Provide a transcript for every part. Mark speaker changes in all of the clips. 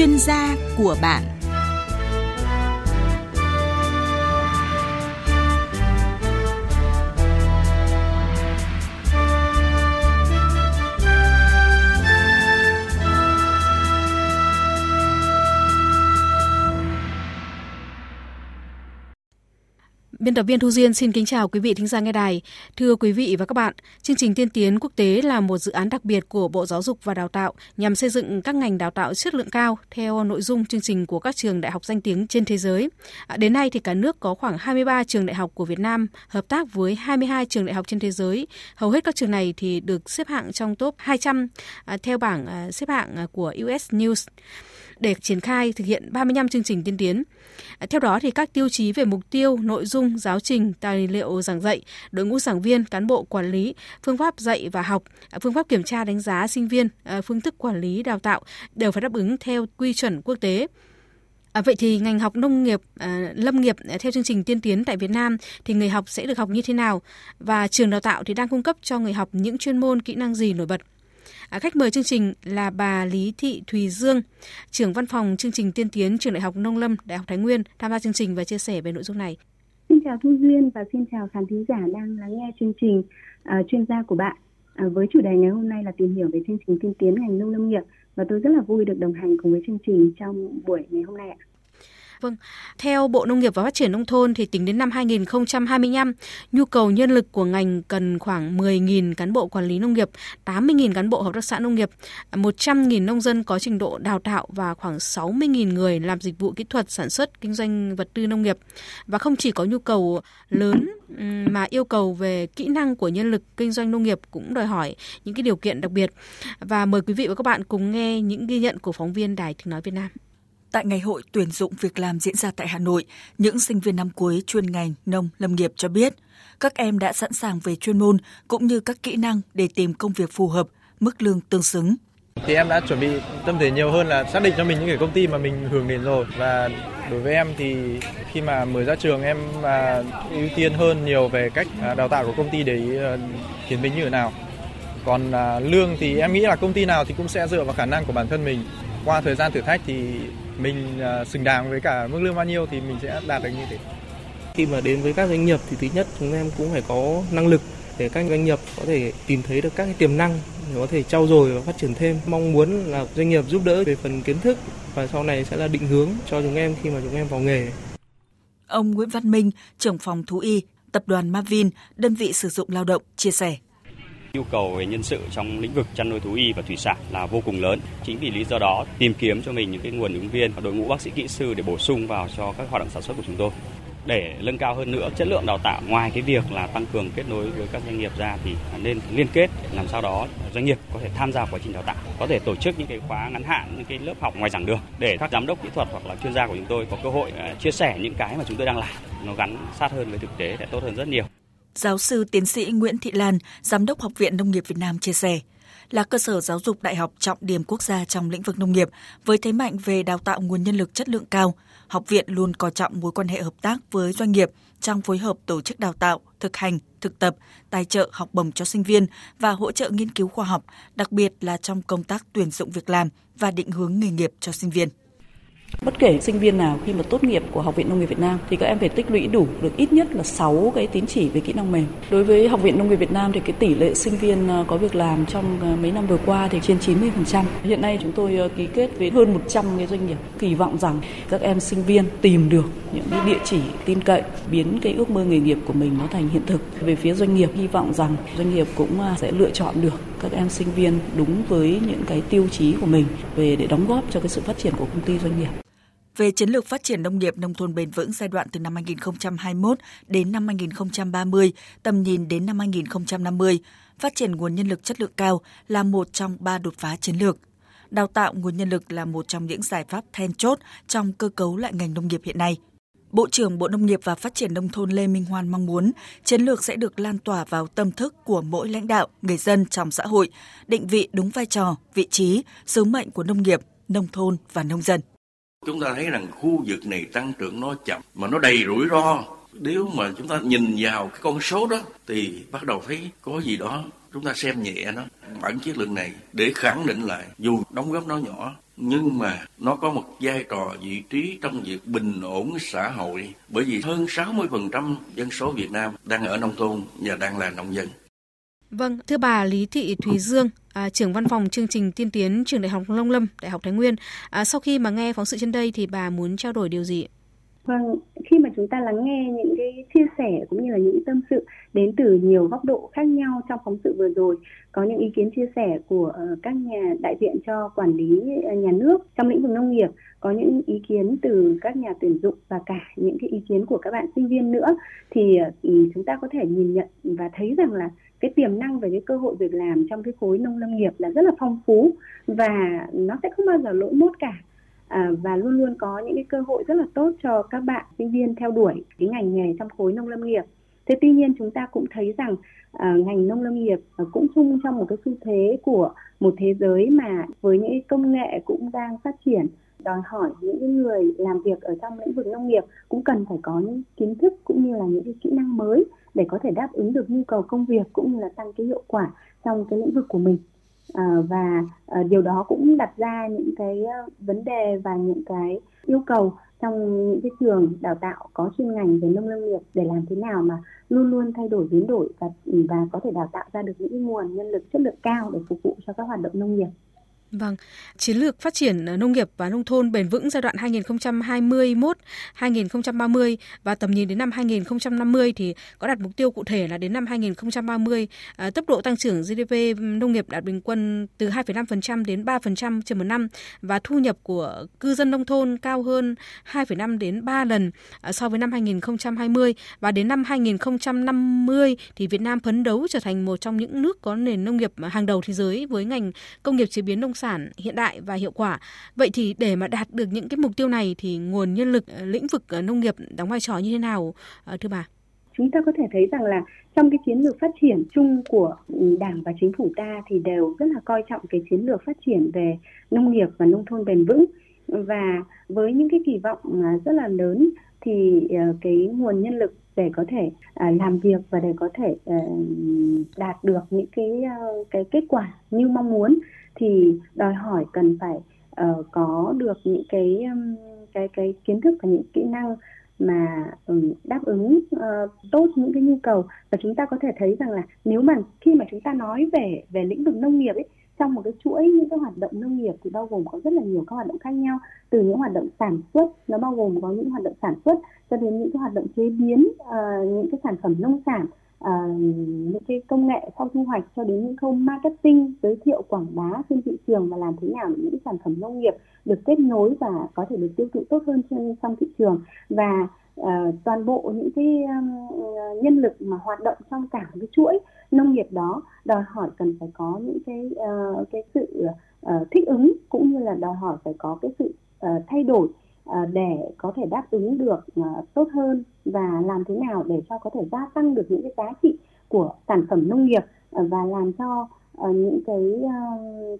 Speaker 1: chuyên gia của bạn.
Speaker 2: Biên tập viên Thu Duyên xin kính chào quý vị thính giả nghe đài. Thưa quý vị và các bạn, chương trình tiên tiến quốc tế là một dự án đặc biệt của Bộ Giáo dục và Đào tạo nhằm xây dựng các ngành đào tạo chất lượng cao theo nội dung chương trình của các trường đại học danh tiếng trên thế giới. À, đến nay thì cả nước có khoảng 23 trường đại học của Việt Nam hợp tác với 22 trường đại học trên thế giới. Hầu hết các trường này thì được xếp hạng trong top 200 à, theo bảng à, xếp hạng à, của US News để triển khai thực hiện 35 chương trình tiên tiến. À, theo đó thì các tiêu chí về mục tiêu, nội dung, giáo trình, tài liệu giảng dạy, đội ngũ giảng viên, cán bộ quản lý, phương pháp dạy và học, à, phương pháp kiểm tra đánh giá sinh viên, à, phương thức quản lý đào tạo đều phải đáp ứng theo quy chuẩn quốc tế. À, vậy thì ngành học nông nghiệp, à, lâm nghiệp à, theo chương trình tiên tiến tại Việt Nam thì người học sẽ được học như thế nào và trường đào tạo thì đang cung cấp cho người học những chuyên môn kỹ năng gì nổi bật? À, khách mời chương trình là bà Lý Thị Thùy Dương, trưởng văn phòng chương trình tiên tiến trường Đại học Nông Lâm, Đại học Thái Nguyên tham gia chương trình và chia sẻ về nội dung này.
Speaker 3: Xin chào Thu Duyên và xin chào khán thính giả đang lắng nghe chương trình uh, chuyên gia của bạn. Uh, với chủ đề ngày hôm nay là tìm hiểu về chương trình tiên tiến ngành nông lâm nghiệp và tôi rất là vui được đồng hành cùng với chương trình trong buổi ngày hôm nay ạ.
Speaker 2: Vâng, theo Bộ Nông nghiệp và Phát triển Nông thôn thì tính đến năm 2025, nhu cầu nhân lực của ngành cần khoảng 10.000 cán bộ quản lý nông nghiệp, 80.000 cán bộ hợp tác xã nông nghiệp, 100.000 nông dân có trình độ đào tạo và khoảng 60.000 người làm dịch vụ kỹ thuật sản xuất kinh doanh vật tư nông nghiệp. Và không chỉ có nhu cầu lớn mà yêu cầu về kỹ năng của nhân lực kinh doanh nông nghiệp cũng đòi hỏi những cái điều kiện đặc biệt. Và mời quý vị và các bạn cùng nghe những ghi nhận của phóng viên Đài Tiếng nói Việt Nam.
Speaker 4: Tại ngày hội tuyển dụng việc làm diễn ra tại Hà Nội, những sinh viên năm cuối chuyên ngành nông lâm nghiệp cho biết, các em đã sẵn sàng về chuyên môn cũng như các kỹ năng để tìm công việc phù hợp, mức lương tương xứng.
Speaker 5: Thì em đã chuẩn bị tâm thế nhiều hơn là xác định cho mình những cái công ty mà mình hưởng đến rồi và đối với em thì khi mà mới ra trường em mà ưu tiên hơn nhiều về cách à, đào tạo của công ty để ờ, khiến mình như thế nào. Còn à, lương thì em nghĩ là công ty nào thì cũng sẽ dựa vào khả năng của bản thân mình. Qua thời gian thử thách thì mình uh, xứng đáng với cả mức lương bao nhiêu thì mình sẽ đạt được như thế.
Speaker 6: Khi mà đến với các doanh nghiệp thì thứ nhất chúng em cũng phải có năng lực để các doanh nghiệp có thể tìm thấy được các cái tiềm năng để có thể trau dồi và phát triển thêm. Mong muốn là doanh nghiệp giúp đỡ về phần kiến thức và sau này sẽ là định hướng cho chúng em khi mà chúng em vào nghề.
Speaker 4: Ông Nguyễn Văn Minh, trưởng phòng thú y, tập đoàn Mavin, đơn vị sử dụng lao động, chia sẻ.
Speaker 7: Nhu cầu về nhân sự trong lĩnh vực chăn nuôi thú y và thủy sản là vô cùng lớn. Chính vì lý do đó, tìm kiếm cho mình những cái nguồn ứng viên, đội ngũ bác sĩ kỹ sư để bổ sung vào cho các hoạt động sản xuất của chúng tôi. Để nâng cao hơn nữa chất lượng đào tạo ngoài cái việc là tăng cường kết nối với các doanh nghiệp ra thì nên liên kết làm sao đó doanh nghiệp có thể tham gia quá trình đào tạo có thể tổ chức những cái khóa ngắn hạn những cái lớp học ngoài giảng đường. Để các giám đốc kỹ thuật hoặc là chuyên gia của chúng tôi có cơ hội à, chia sẻ những cái mà chúng tôi đang làm nó gắn sát hơn với thực tế sẽ tốt hơn rất nhiều.
Speaker 4: Giáo sư tiến sĩ Nguyễn Thị Lan, Giám đốc Học viện Nông nghiệp Việt Nam chia sẻ, là cơ sở giáo dục đại học trọng điểm quốc gia trong lĩnh vực nông nghiệp với thế mạnh về đào tạo nguồn nhân lực chất lượng cao. Học viện luôn coi trọng mối quan hệ hợp tác với doanh nghiệp trong phối hợp tổ chức đào tạo, thực hành, thực tập, tài trợ học bổng cho sinh viên và hỗ trợ nghiên cứu khoa học, đặc biệt là trong công tác tuyển dụng việc làm và định hướng nghề nghiệp cho sinh viên.
Speaker 8: Bất kể sinh viên nào khi mà tốt nghiệp của Học viện Nông nghiệp Việt Nam thì các em phải tích lũy đủ được ít nhất là 6 cái tín chỉ về kỹ năng mềm. Đối với Học viện Nông nghiệp Việt Nam thì cái tỷ lệ sinh viên ờ, có việc làm trong ờ, mấy năm vừa qua thì trên 90%. Hiện nay chúng tôi ờ, ký kết với hơn 100 cái doanh nghiệp kỳ vọng rằng các em sinh viên tìm được những cái địa chỉ tin cậy, biến cái ước mơ nghề nghiệp của mình nó thành hiện thực. Về phía doanh nghiệp, hy vọng rằng doanh nghiệp cũng sẽ lựa chọn được các em sinh viên đúng với những cái tiêu chí của mình về để đóng góp cho cái sự phát triển của công ty doanh nghiệp
Speaker 4: về chiến lược phát triển nông nghiệp nông thôn bền vững giai đoạn từ năm 2021 đến năm 2030, tầm nhìn đến năm 2050, phát triển nguồn nhân lực chất lượng cao là một trong ba đột phá chiến lược. Đào tạo nguồn nhân lực là một trong những giải pháp then chốt trong cơ cấu lại ngành nông nghiệp hiện nay. Bộ trưởng Bộ Nông nghiệp và Phát triển Nông thôn Lê Minh Hoan mong muốn chiến lược sẽ được lan tỏa vào tâm thức của mỗi lãnh đạo, người dân trong xã hội, định vị đúng vai trò, vị trí, sứ mệnh của nông nghiệp, nông thôn và nông dân.
Speaker 9: Chúng ta thấy rằng khu vực này tăng trưởng nó chậm mà nó đầy rủi ro. Nếu mà chúng ta nhìn vào cái con số đó thì bắt đầu thấy có gì đó chúng ta xem nhẹ nó bản chất lượng này để khẳng định lại dù đóng góp nó nhỏ nhưng mà nó có một vai trò vị trí trong việc bình ổn xã hội bởi vì hơn 60% dân số Việt Nam đang ở nông thôn và đang là nông dân.
Speaker 2: Vâng, thưa bà Lý Thị Thúy Dương, à, trưởng văn phòng chương trình tiên tiến trường Đại học Long Lâm, Đại học Thái Nguyên. À, sau khi mà nghe phóng sự trên đây thì bà muốn trao đổi điều gì?
Speaker 3: Vâng, khi mà chúng ta lắng nghe những cái chia sẻ cũng như là những tâm sự đến từ nhiều góc độ khác nhau trong phóng sự vừa rồi, có những ý kiến chia sẻ của ờ, các nhà đại diện cho quản lý ờ, nhà nước trong lĩnh vực nông nghiệp, có những ý kiến từ các nhà tuyển dụng và cả những cái ý kiến của các bạn sinh viên nữa thì ờ, ừ, chúng ta có thể nhìn nhận và thấy rằng là cái tiềm năng về cái cơ hội việc làm trong cái khối nông lâm nghiệp là rất là phong phú và nó sẽ không bao giờ lỗi mốt cả à, và luôn luôn có những cái cơ hội rất là tốt cho các bạn sinh viên theo đuổi cái ngành nghề trong khối nông lâm nghiệp. Thế tuy nhiên chúng ta cũng thấy rằng à, ngành nông lâm nghiệp à, cũng chung trong một cái xu thế của một thế giới mà với những công nghệ cũng đang phát triển đòi hỏi những người làm việc ở trong lĩnh vực nông nghiệp cũng cần phải có những kiến thức cũng như là những cái kỹ năng mới để có thể đáp ứng được nhu cầu công việc cũng như là tăng cái hiệu quả trong cái lĩnh vực của mình Ờ, và ờ, điều đó cũng đặt ra những cái ờ, vấn đề và những cái yêu cầu trong những cái trường đào tạo có chuyên ngành về nông lâm nghiệp để làm thế nào mà luôn luôn thay đổi biến đổi và và có thể đào tạo ra được những nguồn nhân lực chất lượng cao để phục vụ cho các hoạt động nông nghiệp.
Speaker 2: Vâng, chiến lược phát triển ờ, nông nghiệp và nông thôn bền vững giai đoạn 2021-2030 và tầm nhìn đến năm 2050 thì có đặt mục tiêu cụ thể là đến năm 2030 à, ờ, tốc độ tăng trưởng GDP ừ, nông nghiệp đạt bình quân từ 2,5% đến 3% trên một năm và thu nhập của cư dân nông thôn cao hơn 2,5 đến 3 lần ờ, so với năm 2020 và đến năm 2050 thì Việt Nam phấn đấu trở thành một trong những nước có nền nông nghiệp hàng đầu thế giới với ngành công nghiệp chế biến nông sản hiện đại và hiệu quả. Vậy thì để mà đạt được những cái mục tiêu này thì nguồn nhân lực ờ, lĩnh vực ờ, nông nghiệp đóng vai trò như thế nào ờ, thưa bà?
Speaker 3: Chúng ta có thể thấy rằng là trong cái chiến lược phát triển chung của Đảng và chính phủ ta thì đều rất là coi trọng cái chiến lược phát triển về nông nghiệp và nông thôn bền vững và với những cái kỳ vọng rất là lớn thì cái nguồn nhân lực để có thể làm việc và để có thể đạt được những cái cái kết quả như mong muốn thì đòi hỏi cần phải uh, có được những cái um, cái cái kiến thức và những kỹ năng mà um, đáp ứng uh, tốt những cái nhu cầu. Và chúng ta có thể thấy rằng là nếu mà khi mà chúng ta nói về về lĩnh vực nông nghiệp ấy trong một cái chuỗi những cái hoạt động nông nghiệp thì bao gồm có rất là nhiều các hoạt động khác nhau. Từ những hoạt động sản xuất nó bao gồm có những hoạt động sản xuất cho đến những cái hoạt động chế biến uh, những cái sản phẩm nông sản à, những cái công nghệ sau thu hoạch cho đến những khâu marketing giới thiệu quảng bá trên thị trường và làm thế nào để những sản phẩm nông nghiệp được kết nối và có thể được tiêu thụ tốt hơn trên trong thị trường. Và à, toàn bộ những cái um, nhân lực mà hoạt động trong cả cái chuỗi nông nghiệp đó đòi hỏi cần phải có những cái uh, cái sự uh, thích ứng cũng như là đòi hỏi phải có cái sự uh, thay đổi Ờ, để có thể đáp ứng được ờ, tốt hơn và làm thế nào để cho có thể gia tăng được những cái giá trị của sản phẩm nông nghiệp ờ, và làm cho những cái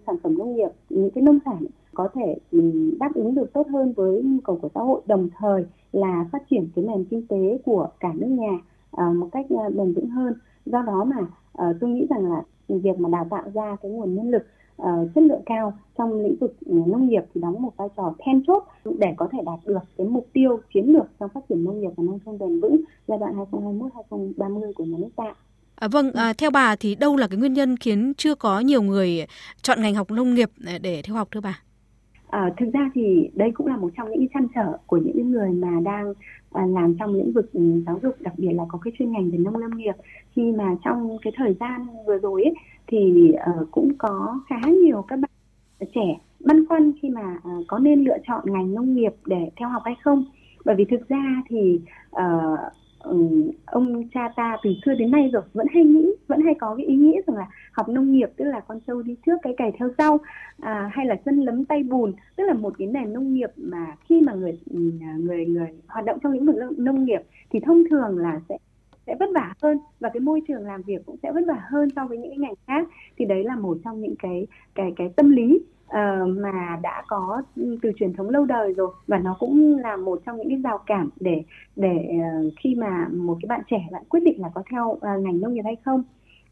Speaker 3: sản phẩm nông nghiệp, những cái nông sản có thể ừ, đáp ứng được tốt hơn với nhu cầu của xã hội, đồng thời là phát triển cái nền kinh tế của cả nước nhà một cách bền vững hơn. Do đó mà tôi nghĩ rằng là việc mà đào tạo ra cái nguồn nhân lực uh, chất lượng cao trong lĩnh vực ừ, nông nghiệp thì đóng một vai trò then chốt để có thể đạt được cái mục tiêu chiến lược trong phát triển nông nghiệp và nông thôn bền vững giai đoạn 2021-2030 của nhà nước ta.
Speaker 2: À, vâng, à, theo bà thì đâu là cái nguyên nhân khiến chưa có nhiều người chọn ngành học nông nghiệp để theo học thưa bà?
Speaker 3: À, thực ra thì đây cũng là một trong những chăn trở của những người mà đang à, làm trong lĩnh vực ừ, giáo dục đặc biệt là có cái chuyên ngành về nông lâm nghiệp khi mà trong cái thời gian vừa rồi ấy, thì uh, cũng có khá nhiều các bạn trẻ băn khoăn khi mà uh, có nên lựa chọn ngành nông nghiệp để theo học hay không. Bởi vì thực ra thì uh, um, ông cha ta từ xưa đến nay rồi vẫn hay nghĩ vẫn hay có cái ý nghĩ rằng là học nông nghiệp tức là con trâu đi trước cái cày theo sau à, hay là chân lấm tay bùn tức là một cái nền nông nghiệp mà khi mà người ừ, người người hoạt động trong lĩnh vực nông nghiệp thì thông thường là sẽ sẽ vất vả hơn và cái môi trường làm việc cũng sẽ vất vả hơn so với những ngành khác. Thì đấy là một trong những cái cái cái tâm lý uh, mà đã có ừ, từ truyền thống lâu đời rồi. Và nó cũng là một trong những cái rào cản để để uh, khi mà một cái bạn trẻ bạn quyết định là có theo uh, ngành nông nghiệp hay không.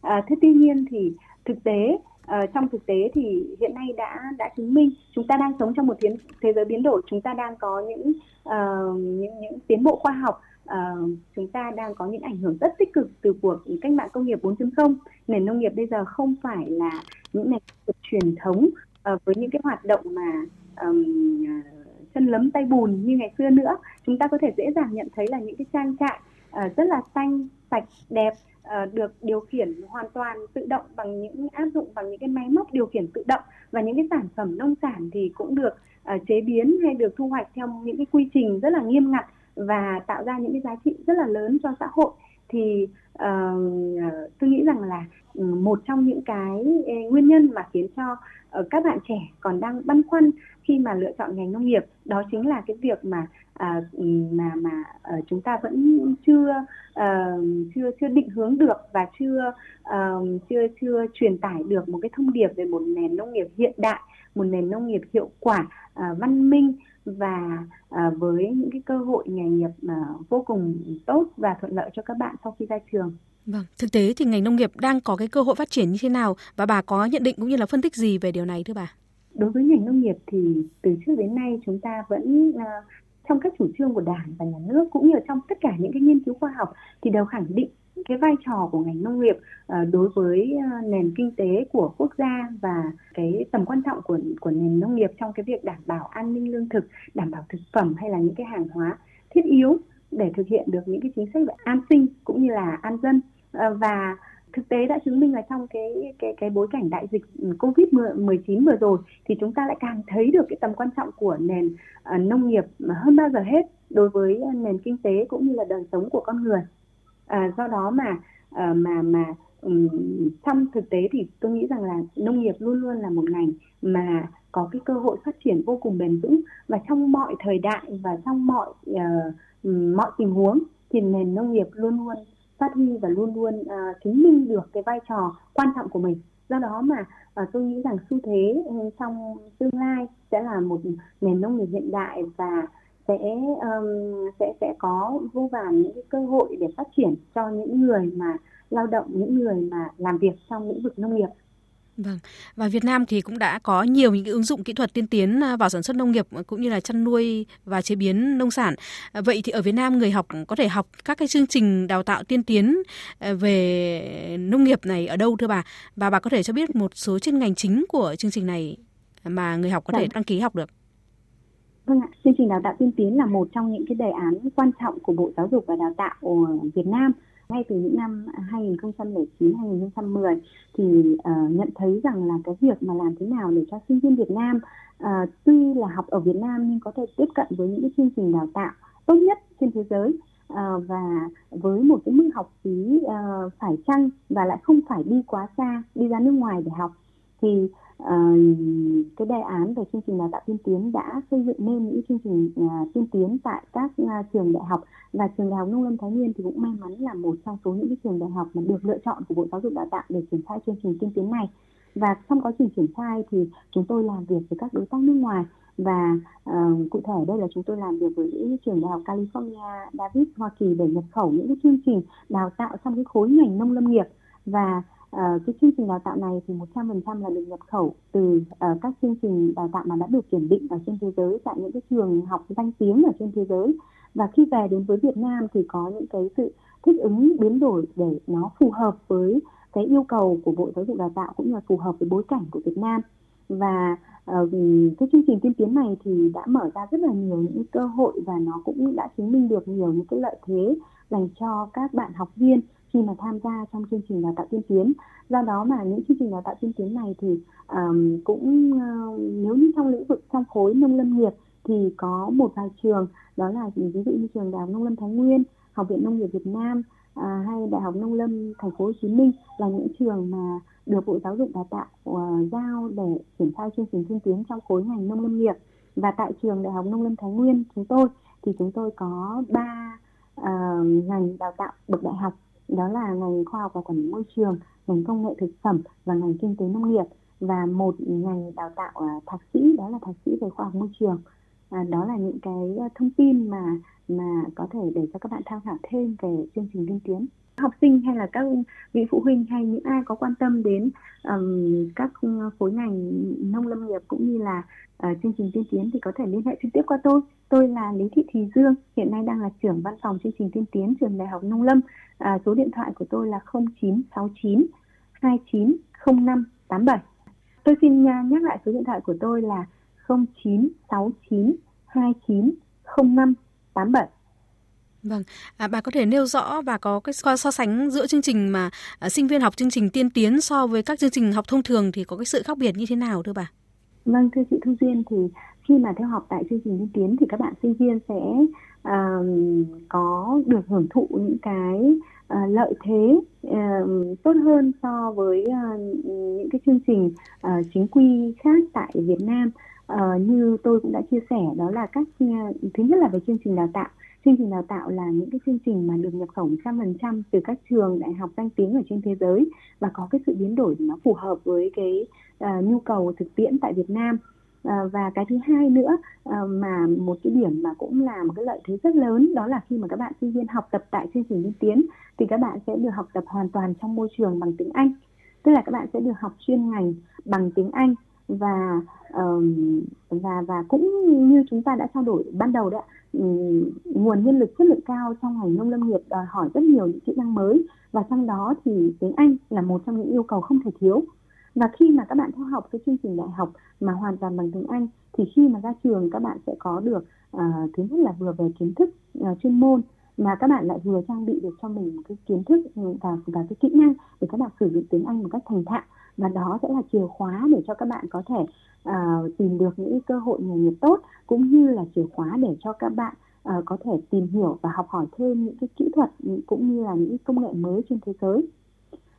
Speaker 3: Uh, thế tuy nhiên thì thực tế Ờ, trong thực tế thì hiện nay đã đã chứng minh chúng ta đang sống trong một thế, thế giới biến đổi. Chúng ta đang có những uh, những những tiến bộ khoa học uh, chúng ta đang có những ảnh hưởng rất tích cực từ cuộc cách mạng công nghiệp 4.0 nền nông nghiệp bây giờ không phải là những nền nghiệp truyền thống uh, với những cái hoạt động mà um, chân lấm tay bùn như ngày xưa nữa. Chúng ta có thể dễ dàng nhận thấy là những cái trang trại uh, rất là xanh sạch đẹp uh, được điều khiển hoàn toàn tự động bằng những áp dụng bằng những cái máy móc điều khiển tự động. Và những cái sản phẩm nông sản thì cũng được uh, chế biến hay được thu hoạch theo những cái quy trình rất là nghiêm ngặt và tạo ra những cái giá trị rất là lớn cho xã hội thì uh, tôi nghĩ rằng là ừ, một trong những cái ờ, nguyên nhân mà khiến cho uh, các bạn trẻ còn đang băn khoăn khi mà lựa chọn ngành nông nghiệp đó chính là cái việc mà ừ, mà mà uh, chúng ta vẫn chưa uh, chưa chưa định hướng được và chưa uh, chưa chưa truyền tải được một cái thông điệp về một nền nông nghiệp hiện đại một nền nông nghiệp hiệu quả uh, văn minh và à, với những cái cơ hội nghề nghiệp mà vô cùng tốt và thuận lợi cho các bạn sau khi ra trường.
Speaker 2: Vâng, thực tế thì ngành nông nghiệp đang có cái cơ hội phát triển như thế nào và bà có nhận định cũng như là phân tích gì về điều này thưa bà?
Speaker 3: Đối với ngành nông nghiệp thì từ trước đến nay chúng ta vẫn uh, trong các chủ trương của Đảng và nhà nước cũng như trong tất cả những cái nghiên cứu khoa học thì đều khẳng định cái vai trò của ngành nông nghiệp ờ, đối với ờ, nền kinh tế của quốc gia và cái tầm quan trọng của của nền nông nghiệp trong cái việc đảm bảo an ninh lương thực, đảm bảo thực phẩm hay là những cái hàng hóa thiết yếu để thực hiện được những cái chính sách về an sinh cũng như là an dân. Ờ, và thực tế đã chứng minh là trong cái cái cái bối cảnh đại dịch Covid 19 vừa rồi thì chúng ta lại càng thấy được cái tầm quan trọng của nền uh, nông nghiệp hơn bao giờ hết đối với nền kinh tế cũng như là đời sống của con người à, do đó mà à, mà mà um, trong thực tế thì tôi nghĩ rằng là nông nghiệp luôn luôn là một ngành mà có cái cơ hội phát triển vô cùng bền vững. Và trong mọi thời đại và trong mọi uh, mọi tình huống thì nền nông nghiệp luôn luôn phát huy và luôn luôn uh, chứng minh được cái vai trò quan trọng của mình. Do đó mà uh, tôi nghĩ rằng xu thế trong tương lai sẽ là một nền nông nghiệp hiện đại và sẽ um, sẽ sẽ có vô vàn những cái cơ hội để phát triển cho những người mà lao động những người mà làm việc trong lĩnh vực nông nghiệp
Speaker 2: Vâng, và Việt Nam thì cũng đã có nhiều những cái ứng dụng kỹ thuật tiên tiến à, vào sản xuất nông nghiệp cũng như là chăn nuôi và chế biến nông sản. À, vậy thì ở Việt Nam người học có thể học các cái chương trình đào tạo tiên tiến à, về nông nghiệp này ở đâu thưa bà? Và bà có thể cho biết một số chuyên ngành chính của chương trình này mà người học có thể vâng. đăng ký học được.
Speaker 3: Vâng ạ, chương trình đào tạo tiên tiến là một trong những cái đề án quan trọng của Bộ Giáo dục và Đào tạo Việt Nam. Ngay từ những năm 2009 2010 thì uh, nhận thấy rằng là cái việc mà làm thế nào để cho sinh viên Việt Nam uh, tuy là học ở Việt Nam nhưng có thể tiếp cận với những cái chương trình đào tạo tốt nhất trên thế giới uh, và với một cái mức học phí uh, phải chăng và lại không phải đi quá xa đi ra nước ngoài để học thì uh, cái đề án về chương trình đào tạo tiên tiến đã xây dựng nên những chương trình uh, tiên tiến tại các uh, trường đại học. Và trường đại học nông lâm thái nguyên thì cũng may mắn là một trong số những cái trường đại học mà được lựa chọn của bộ giáo dục đào tạo để triển khai chương trình tiên tiến này. Và trong quá trình triển khai thì chúng tôi làm việc với các đối tác nước ngoài. Và uh, cụ thể đây là chúng tôi làm việc với những trường đại học California, Davis, Hoa Kỳ để nhập khẩu những cái chương trình đào tạo trong cái khối ngành nông lâm nghiệp. Và À, cái chương trình đào tạo này thì 100% là được nhập khẩu từ uh, các chương trình đào tạo mà đã được kiểm định ở trên thế giới tại những cái trường học danh tiếng ở trên thế giới. Và khi về đến với Việt Nam thì có những cái sự thích ứng biến đổi để nó phù hợp với cái yêu cầu của Bộ Giáo dục Đào tạo cũng như là phù hợp với bối cảnh của Việt Nam. Và uh, cái chương trình tiên tiến này thì đã mở ra rất là nhiều những cơ hội và nó cũng đã chứng minh được nhiều những cái lợi thế dành cho các bạn học viên khi mà tham gia trong chương trình đào tạo tiên tiến. Do đó mà những chương trình đào tạo tiên tiến này thì um, cũng uh, nếu như trong lĩnh vực trong khối nông lâm nghiệp thì có một vài trường đó là ví dụ như trường đại học nông lâm thái nguyên học viện nông nghiệp việt nam à, hay đại học nông lâm thành phố hồ chí minh là những trường mà được bộ giáo dục đào tạo uh, giao để triển khai chương trình tiên tiến trong khối ngành nông lâm nghiệp. Và tại trường đại học nông lâm thái nguyên chúng tôi thì chúng tôi có ba uh, ngành đào tạo bậc đại học đó là ngành khoa học và quản lý môi trường ngành công nghệ thực phẩm và ngành kinh tế nông nghiệp. Và một ngành đào tạo uh, thạc sĩ đó là thạc sĩ về khoa học môi trường. À, đó là những cái thông tin mà mà có thể để cho các bạn tham khảo thêm về chương trình tiên tiến học sinh hay là các vị phụ huynh hay những ai có quan tâm đến um, các khối ngành nông lâm nghiệp cũng như là uh, chương trình tiên tiến thì có thể liên hệ trực tiếp qua tôi. Tôi là Lý Thị Thùy Dương, hiện nay đang là trưởng văn phòng chương trình tiên tiến trường Đại học Nông Lâm. Uh, số điện thoại của tôi là 0969 290587. Tôi xin nhắc lại số điện thoại của tôi là 0969 290587.
Speaker 2: Vâng, à, bà có thể nêu rõ và có cái so, so sánh giữa chương trình mà à, sinh viên học chương trình tiên tiến so với các chương trình học thông thường thì có cái sự khác biệt như thế nào thưa bà?
Speaker 3: Vâng, thưa chị Thu Duyên thì khi mà theo học tại chương trình tiên tiến thì các bạn sinh viên sẽ uh, có được hưởng thụ những cái uh, lợi thế uh, tốt hơn so với uh, những cái chương trình uh, chính quy khác tại Việt Nam. Uh, như tôi cũng đã chia sẻ đó là các uh, thứ nhất là về chương trình đào tạo chương trình đào tạo là những cái chương trình mà được nhập khẩu 100% từ các trường đại học danh tiếng ở trên thế giới và có cái sự biến đổi nó phù hợp với cái uh, nhu cầu thực tiễn tại Việt Nam. À, và cái thứ hai nữa à, mà một cái điểm mà cũng là một cái lợi thế rất lớn đó là khi mà các bạn sinh viên học tập tại chương trình đi tiến thì các bạn sẽ được học tập hoàn toàn trong môi trường bằng tiếng Anh tức là các bạn sẽ được học chuyên ngành bằng tiếng Anh và um, và và cũng như chúng ta đã trao đổi ban đầu đấy um, nguồn nhân lực chất lượng cao trong ngành nông lâm nghiệp đòi hỏi rất nhiều những kỹ năng mới và trong đó thì tiếng Anh là một trong những yêu cầu không thể thiếu. Và khi mà các bạn theo học cái chương trình đại học mà hoàn toàn bằng tiếng Anh thì khi mà ra trường các bạn sẽ có được uh, thứ nhất là vừa về kiến thức uh, chuyên môn mà các bạn lại vừa trang bị được cho mình một cái kiến thức và và cái kỹ năng để các bạn sử dụng tiếng Anh một cách thành thạo và đó sẽ là chìa khóa để cho các bạn có thể uh, tìm được những cơ hội nghề nghiệp tốt cũng như là chìa khóa để cho các bạn uh, có thể tìm hiểu và học hỏi thêm những cái kỹ thuật cũng như là những công nghệ mới trên thế giới.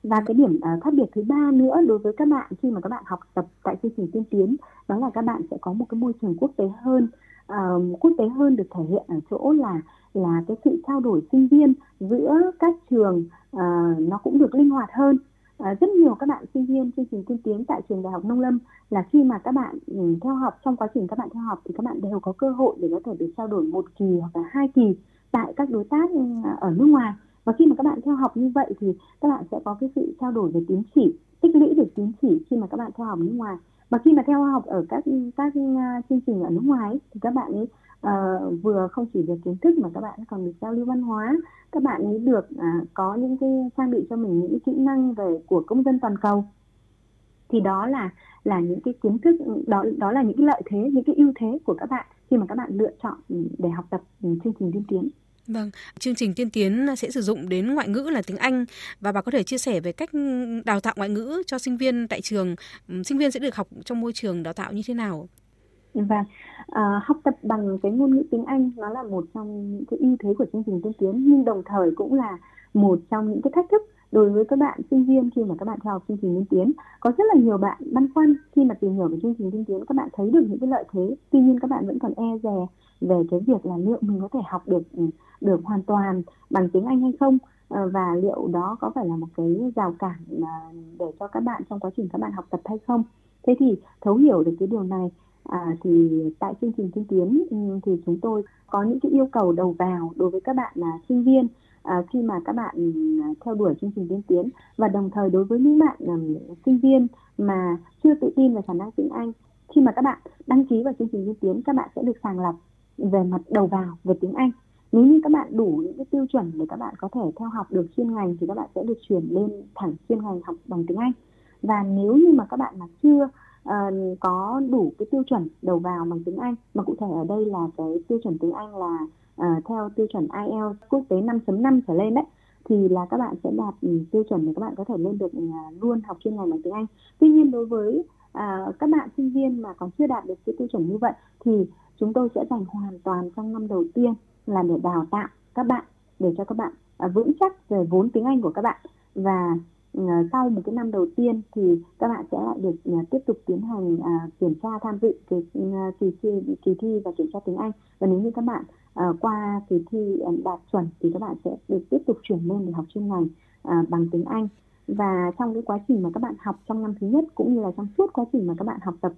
Speaker 3: Và cái điểm uh, khác biệt thứ ba nữa đối với các bạn khi mà các bạn học tập tại chương trình tiên tiến đó là các bạn sẽ có một cái môi trường quốc tế hơn uh, quốc tế hơn được thể hiện ở chỗ là là cái sự trao đổi sinh viên giữa các trường uh, nó cũng được linh hoạt hơn. À, rất nhiều các bạn sinh viên chương trình tiên tiến tại trường đại học nông lâm là khi mà các bạn ừ, theo học trong quá trình các bạn theo học thì các bạn đều có cơ hội để có thể được trao đổi một kỳ hoặc là hai kỳ tại các đối tác ừ, ở nước ngoài. Và khi mà các bạn theo học như vậy thì các bạn sẽ có cái sự trao đổi về tín chỉ tích lũy được tín chỉ khi mà các bạn theo học nước ngoài. Và khi mà theo học ở các các ừ, chương trình ở nước ngoài thì các bạn ấy uh, vừa không chỉ được kiến thức mà các bạn còn được giao lưu văn hóa các bạn ấy được uh, có những cái trang bị cho mình những kỹ năng về của công dân toàn cầu thì đó là là những cái kiến thức đó đó là những cái lợi thế những cái ưu thế của các bạn khi mà các bạn lựa chọn để học tập ừ, chương trình tiên tiến
Speaker 2: Vâng, chương trình tiên tiến sẽ sử dụng đến ngoại ngữ là tiếng Anh và bà có thể chia sẻ về cách đào tạo ngoại ngữ cho sinh viên tại trường. Sinh viên sẽ được học trong môi trường đào tạo như thế nào?
Speaker 3: Vâng, à, học tập bằng cái ngôn ngữ tiếng Anh nó là một trong những cái ưu thế của chương trình tiên tiến nhưng đồng thời cũng là một trong những cái thách thức đối với các bạn sinh viên khi mà các bạn theo học chương trình tiên tiến. Có rất là nhiều bạn băn khoăn khi mà tìm hiểu về chương trình tiên tiến các bạn thấy được những cái lợi thế. Tuy nhiên các bạn vẫn còn e dè về cái việc là liệu mình có thể học được ừ, được hoàn toàn bằng tiếng Anh hay không ờ, và liệu đó có phải là một cái rào cản ờ, để cho các bạn trong quá trình các bạn học tập hay không. Thế thì thấu hiểu được cái điều này à, thì tại chương trình tiên tiến ừ, thì chúng tôi có những cái yêu cầu đầu vào đối với các bạn là sinh viên à, khi mà các bạn à, theo đuổi chương trình tiên tiến. Và đồng thời đối với những bạn um, sinh viên mà chưa tự tin về khả năng tiếng Anh khi mà các bạn đăng ký vào chương trình tiên tiến các bạn sẽ được sàng lọc về mặt đầu vào về tiếng Anh. Nếu như các bạn đủ những cái tiêu chuẩn để các bạn có thể theo học được chuyên ngành thì các bạn sẽ được chuyển lên thẳng chuyên ngành học bằng tiếng Anh. Và nếu như mà các bạn mà chưa uh, có đủ cái tiêu chuẩn đầu vào bằng tiếng Anh. Mà cụ thể ở đây là cái tiêu chuẩn tiếng Anh là uh, theo tiêu chuẩn IELTS quốc tế 5.5 trở lên đấy. Thì là các bạn sẽ đạt ừ, tiêu chuẩn để các bạn có thể lên được uh, luôn học chuyên ngành bằng tiếng Anh. Tuy nhiên đối với uh, các bạn sinh viên mà còn chưa đạt được cái tiêu chuẩn như vậy thì chúng tôi sẽ dành hoàn toàn trong năm đầu tiên là để đào tạo các bạn để cho các bạn à, vững chắc về vốn tiếng Anh của các bạn. Và Ờ, sau một cái năm đầu tiên thì các bạn sẽ lại được ờ, tiếp tục tiến hành à, kiểm tra tham dự kỳ, ờ, kỳ thi kỳ thi và kiểm tra tiếng Anh. Và nếu như các bạn qua kỳ thi đạt chuẩn thì các bạn sẽ được tiếp tục chuyển lên để học chuyên ngành bằng tiếng Anh. Và trong cái quá trình mà các bạn học trong năm thứ nhất cũng như là trong suốt quá trình mà các bạn học tập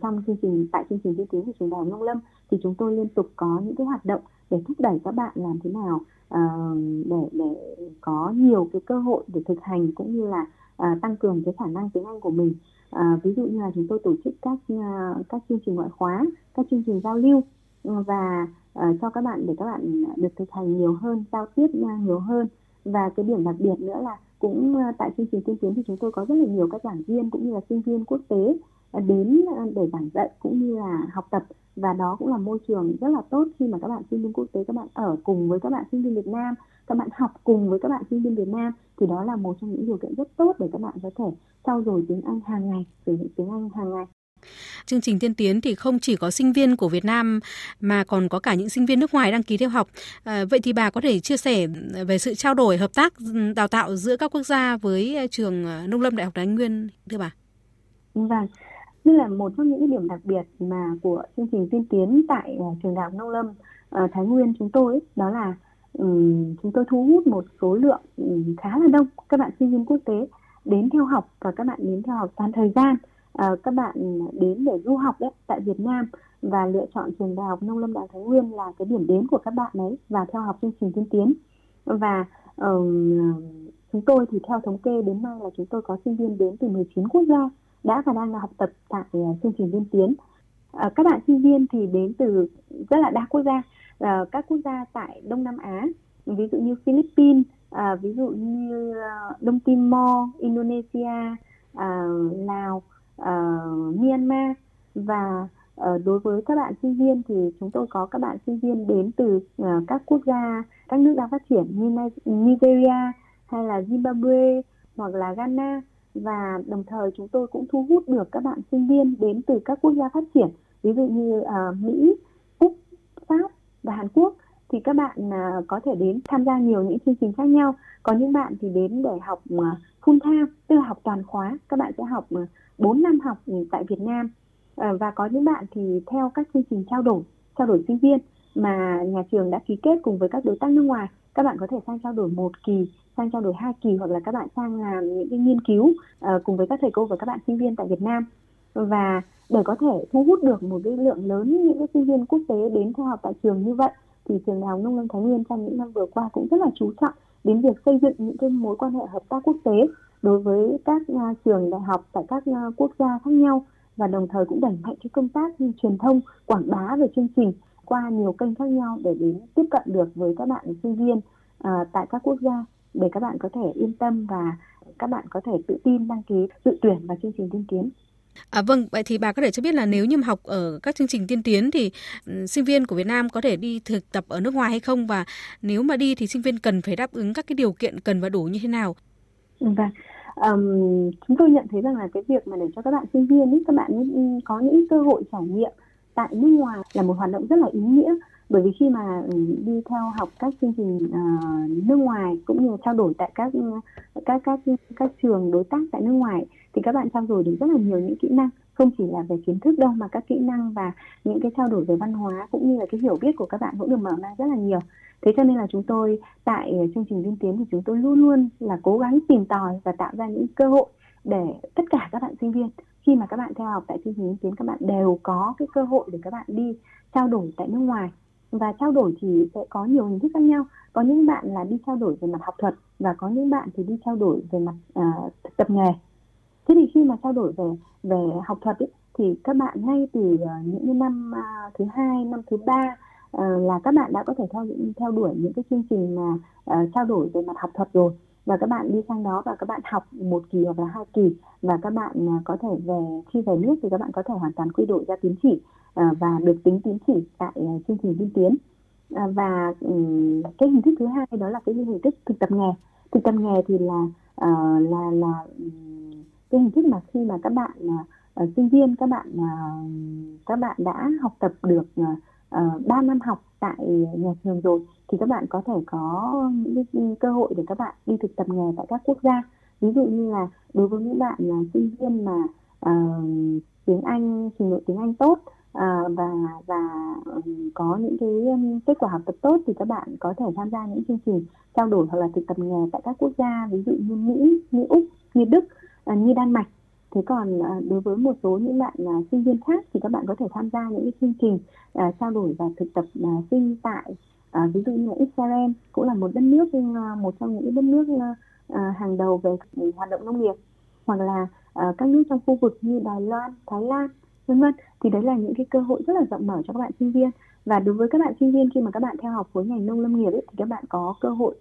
Speaker 3: trong chương trình tại chương trình tiên tiến của trường đại học nông lâm thì chúng tôi liên tục có những cái hoạt động để thúc đẩy các bạn làm thế nào uh, để để có nhiều cái cơ hội để thực hành cũng như là uh, tăng cường cái khả năng tiếng Anh của mình. Uh, ví dụ như là chúng tôi tổ chức các uh, các chương trình ngoại khóa, các chương trình giao lưu ừ, và uh, cho các bạn để các bạn được thực hành nhiều hơn, giao tiếp nhiều hơn và cái điểm đặc biệt nữa là cũng tại chương trình tiên tiến thì chúng tôi có rất là nhiều các giảng viên cũng như là sinh viên quốc tế đến để giảng dạy cũng như là học tập và đó cũng là môi trường rất là tốt khi mà các bạn sinh viên quốc tế các bạn ở cùng với các bạn sinh viên Việt Nam các bạn học cùng với các bạn sinh viên Việt Nam thì đó là một trong những điều kiện rất tốt để các bạn có thể trau dồi tiếng Anh hàng ngày sử dụng tiếng Anh hàng ngày
Speaker 2: Chương trình tiên tiến thì không chỉ có sinh viên của Việt Nam mà còn có cả những sinh viên nước ngoài đăng ký theo học. À, vậy thì bà có thể chia sẻ về sự trao đổi hợp tác đào tạo giữa các quốc gia với trường Nông Lâm Đại học Thái Nguyên thưa bà?
Speaker 3: Vâng, nên là một trong những điểm đặc biệt mà của chương trình tiên tiến tại uh, trường đại học nông lâm uh, thái nguyên chúng tôi ấy, đó là um, chúng tôi thu hút một số lượng um, khá là đông các bạn sinh viên quốc tế đến theo học và các bạn đến theo học toàn thời gian. Uh, các bạn đến để du học đấy tại Việt Nam và lựa chọn trường đại học nông lâm đại thái nguyên là cái điểm đến của các bạn ấy và theo học chương trình tiên tiến. Và um, chúng tôi thì theo thống kê đến nay là chúng tôi có sinh viên đến từ 19 quốc gia đã và đang là học tập tại ờ, chương trình liên tiến. À, các bạn sinh viên thì đến từ rất là đa quốc gia, à, các quốc gia tại Đông Nam Á, ví dụ như Philippines, à, ví dụ như Đông Timor, Indonesia, à, Lào, à, Myanmar và à, đối với các bạn sinh viên thì chúng tôi có các bạn sinh viên đến từ à, các quốc gia các nước đang phát triển như Nigeria hay là Zimbabwe hoặc là Ghana và đồng thời chúng tôi cũng thu hút được các bạn sinh viên đến từ các quốc gia phát triển ví dụ như uh, Mỹ, Úc, Pháp và Hàn Quốc. Thì các bạn uh, có thể đến tham gia nhiều những chương trình khác nhau. Có những bạn thì đến để học uh, full time tức là học toàn khóa. Các bạn sẽ học uh, 4 năm học ừ, tại Việt Nam. Uh, và có những bạn thì theo các chương trình trao đổi trao đổi sinh viên mà nhà trường đã ký kết cùng với các đối tác nước ngoài. Các bạn có thể sang trao đổi một kỳ sang trao đổi hai kỳ hoặc là các bạn sang làm những cái nghiên cứu uh, cùng với các thầy cô và các bạn sinh viên tại Việt Nam. Và để có thể thu hút được một cái lượng lớn những cái sinh viên quốc tế đến theo học tại trường như vậy thì trường đại học nông lâm thái nguyên trong những năm vừa qua cũng rất là chú trọng đến việc xây dựng những cái mối quan hệ hợp tác quốc tế đối với các uh, trường đại học tại các uh, quốc gia khác nhau và đồng thời cũng đẩy mạnh cái công tác truyền thông quảng bá về chương trình qua nhiều kênh khác nhau để đến tiếp cận được với các bạn sinh viên uh, tại các quốc gia để các bạn có thể yên tâm và các bạn có thể tự tin đăng ký dự tuyển vào chương trình tiên tiến.
Speaker 2: À, vâng, vậy thì bà có thể cho biết là nếu như học ở các chương trình tiên tiến thì um, sinh viên của Việt Nam có thể đi thực tập ở nước ngoài hay không và nếu mà đi thì sinh viên cần phải đáp ứng các cái điều kiện cần và đủ như thế nào?
Speaker 3: Vâng, um, chúng tôi nhận thấy rằng là cái việc mà để cho các bạn sinh viên ý, các bạn có những cơ hội trải nghiệm tại nước ngoài là một hoạt động rất là ý nghĩa. Bởi vì khi mà ừ, đi theo học các chương trình uh, nước ngoài cũng như trao đổi tại các các các các trường đối tác tại nước ngoài thì các bạn trao đổi được rất là nhiều những kỹ năng. Không chỉ là về kiến thức đâu mà các kỹ năng và những cái trao đổi về văn hóa cũng như là cái hiểu biết của các bạn cũng được mở ra rất là nhiều. Thế cho nên là chúng tôi tại ờ, chương trình liên tiến thì chúng tôi luôn luôn là cố gắng tìm tòi và tạo ra những cơ hội để tất cả các bạn sinh viên khi mà các bạn theo học tại chương trình kiến tiến các bạn đều có cái cơ hội để các bạn đi trao đổi tại nước ngoài. Và trao đổi thì sẽ có nhiều hình thức khác nhau. Có những bạn là đi trao đổi về mặt học thuật và có những bạn thì đi trao đổi về mặt uh, thực tập nghề. Thế thì khi mà trao đổi về về học thuật ấy, thì các bạn ngay từ uh, những năm uh, thứ hai năm thứ ba uh, là các bạn đã có thể theo theo đuổi những cái chương trình mà uh, trao đổi về mặt học thuật rồi và các bạn đi sang đó và các bạn học một kỳ hoặc là hai kỳ và các bạn à, có thể về, khi về nước thì các bạn có thể hoàn toàn quy đổi ra tín chỉ à, và được tính tín chỉ tại à, chương trình tiên tiến. Và cái hình thức thứ hai đó là cái hình thức thực tập nghề. Thực tập nghề thì là là là cái hình thức mà khi mà các bạn sinh viên, các bạn các bạn đã học tập được Ờ, uh, 3 năm học tại nhà trường rồi thì các bạn có thể có những ừ, cơ hội để các bạn đi thực tập nghề tại các quốc gia ví dụ như là đối với những bạn là sinh viên mà uh, tiếng Anh trình độ tiếng Anh tốt uh, và và ừ, có những cái ừ, kết quả học tập tốt thì các bạn có thể tham gia những chương trình trao đổi hoặc là thực tập nghề tại các quốc gia ví dụ như Mỹ, như Úc, như Đức, uh, như Đan Mạch. Thế còn à, đối với một số những bạn à, sinh viên khác thì các bạn có thể tham gia những cái chương trình à, trao đổi và thực tập sinh tại ví dụ như là Israel cũng là một đất nước một trong những đất nước hàng đầu về hoạt động nông nghiệp hoặc là các nước trong khu vực như Đài Loan, Thái Lan vân vân. Thì đấy là những cái cơ hội rất là rộng mở cho các bạn sinh viên. Và đối với các bạn sinh viên khi mà các bạn theo học khối ngành nông lâm nghiệp ấy, thì các bạn có cơ hội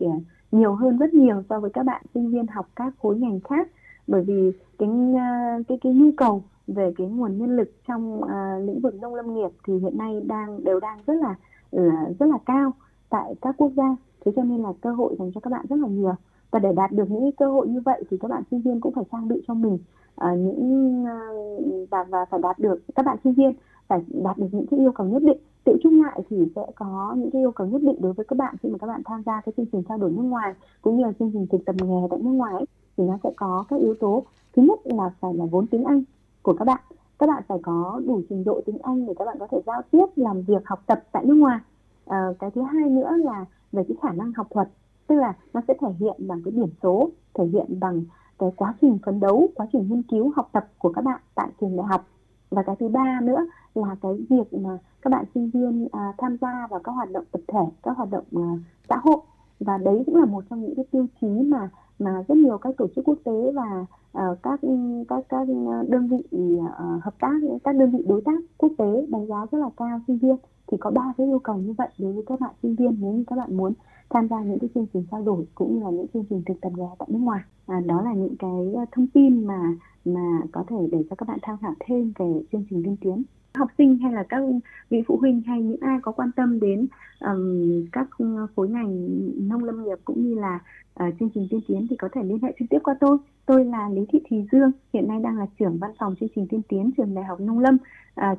Speaker 3: nhiều hơn rất nhiều so với các bạn sinh viên học các khối ngành khác bởi vì cái à, cái cái nhu cầu về cái nguồn nhân lực trong uh, lĩnh vực nông lâm nghiệp thì hiện nay đang đều đang rất là uh, rất là cao tại các quốc gia. Thế cho nên là cơ hội dành cho các bạn rất là nhiều. Và để đạt được những cơ hội như vậy thì các bạn sinh viên cũng phải trang bị cho mình uh, những uh, và và phải đạt được các bạn sinh viên phải đạt được những cái yêu cầu nhất định tự chung lại thì sẽ có những cái yêu cầu nhất định đối với các bạn khi mà các bạn tham gia cái chương trình trao đổi nước ngoài cũng như là chương trình thực tập nghề tại nước ngoài ấy, thì nó sẽ có các yếu tố. Thứ nhất là phải là vốn tiếng Anh của các bạn. Các bạn phải có đủ trình độ tiếng Anh để các bạn có thể giao tiếp làm việc học tập tại nước ngoài. À, cái thứ hai nữa là về cái khả năng học thuật tức là nó sẽ thể hiện bằng cái điểm số thể hiện bằng cái quá trình phấn đấu quá trình nghiên cứu học tập của các bạn tại trường đại học. Và cái thứ ba nữa là cái việc mà các bạn sinh viên à, tham gia vào các hoạt động tập thể các hoạt động à, xã hội. Và đấy cũng là một trong những cái tiêu chí mà mà rất nhiều các tổ chức quốc tế và uh, các các các đơn vị uh, hợp tác các đơn vị đối tác quốc tế đánh giá rất là cao sinh viên thì có ba cái yêu cầu như vậy đối với các bạn sinh viên nếu như các bạn muốn tham gia những cái chương trình trao đổi cũng như là những chương trình thực tập nghề tại nước ngoài. À, đó là những cái à, thông tin mà mà có thể để cho các bạn tham khảo thêm về chương trình tiên tiến. Học sinh hay là các vị phụ huynh hay những ai có quan tâm đến um, các khối ngành nông lâm nghiệp cũng như là uh, chương trình tiên tiến thì có thể liên hệ trực tiếp qua tôi. Tôi là lý thị thùy dương hiện nay đang là trưởng văn phòng chương trình tiên tiến trường đại học nông lâm. Uh,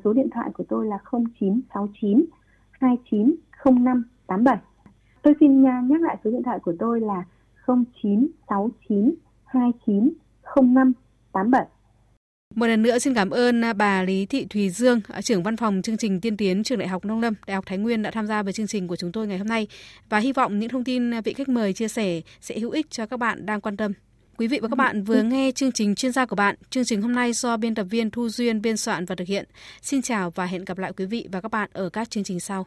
Speaker 3: số điện thoại của tôi là 0969 290587 tôi xin à, nhắc lại số điện thoại của tôi là 0969 290587
Speaker 2: một lần nữa xin cảm ơn à, bà Lý Thị Thùy Dương, à, trưởng văn phòng chương trình tiên tiến trường Đại học Nông Lâm, Đại học Thái Nguyên đã tham gia với chương trình của chúng tôi ngày hôm nay và hy vọng những thông tin à, vị khách mời chia sẻ sẽ hữu ích cho các bạn đang quan tâm. Quý vị và các bạn vừa nghe chương trình chuyên gia của bạn. Chương trình hôm nay do biên tập viên Thu Duyên biên soạn và thực hiện. Xin chào và hẹn gặp lại quý vị và các bạn ở các chương trình sau.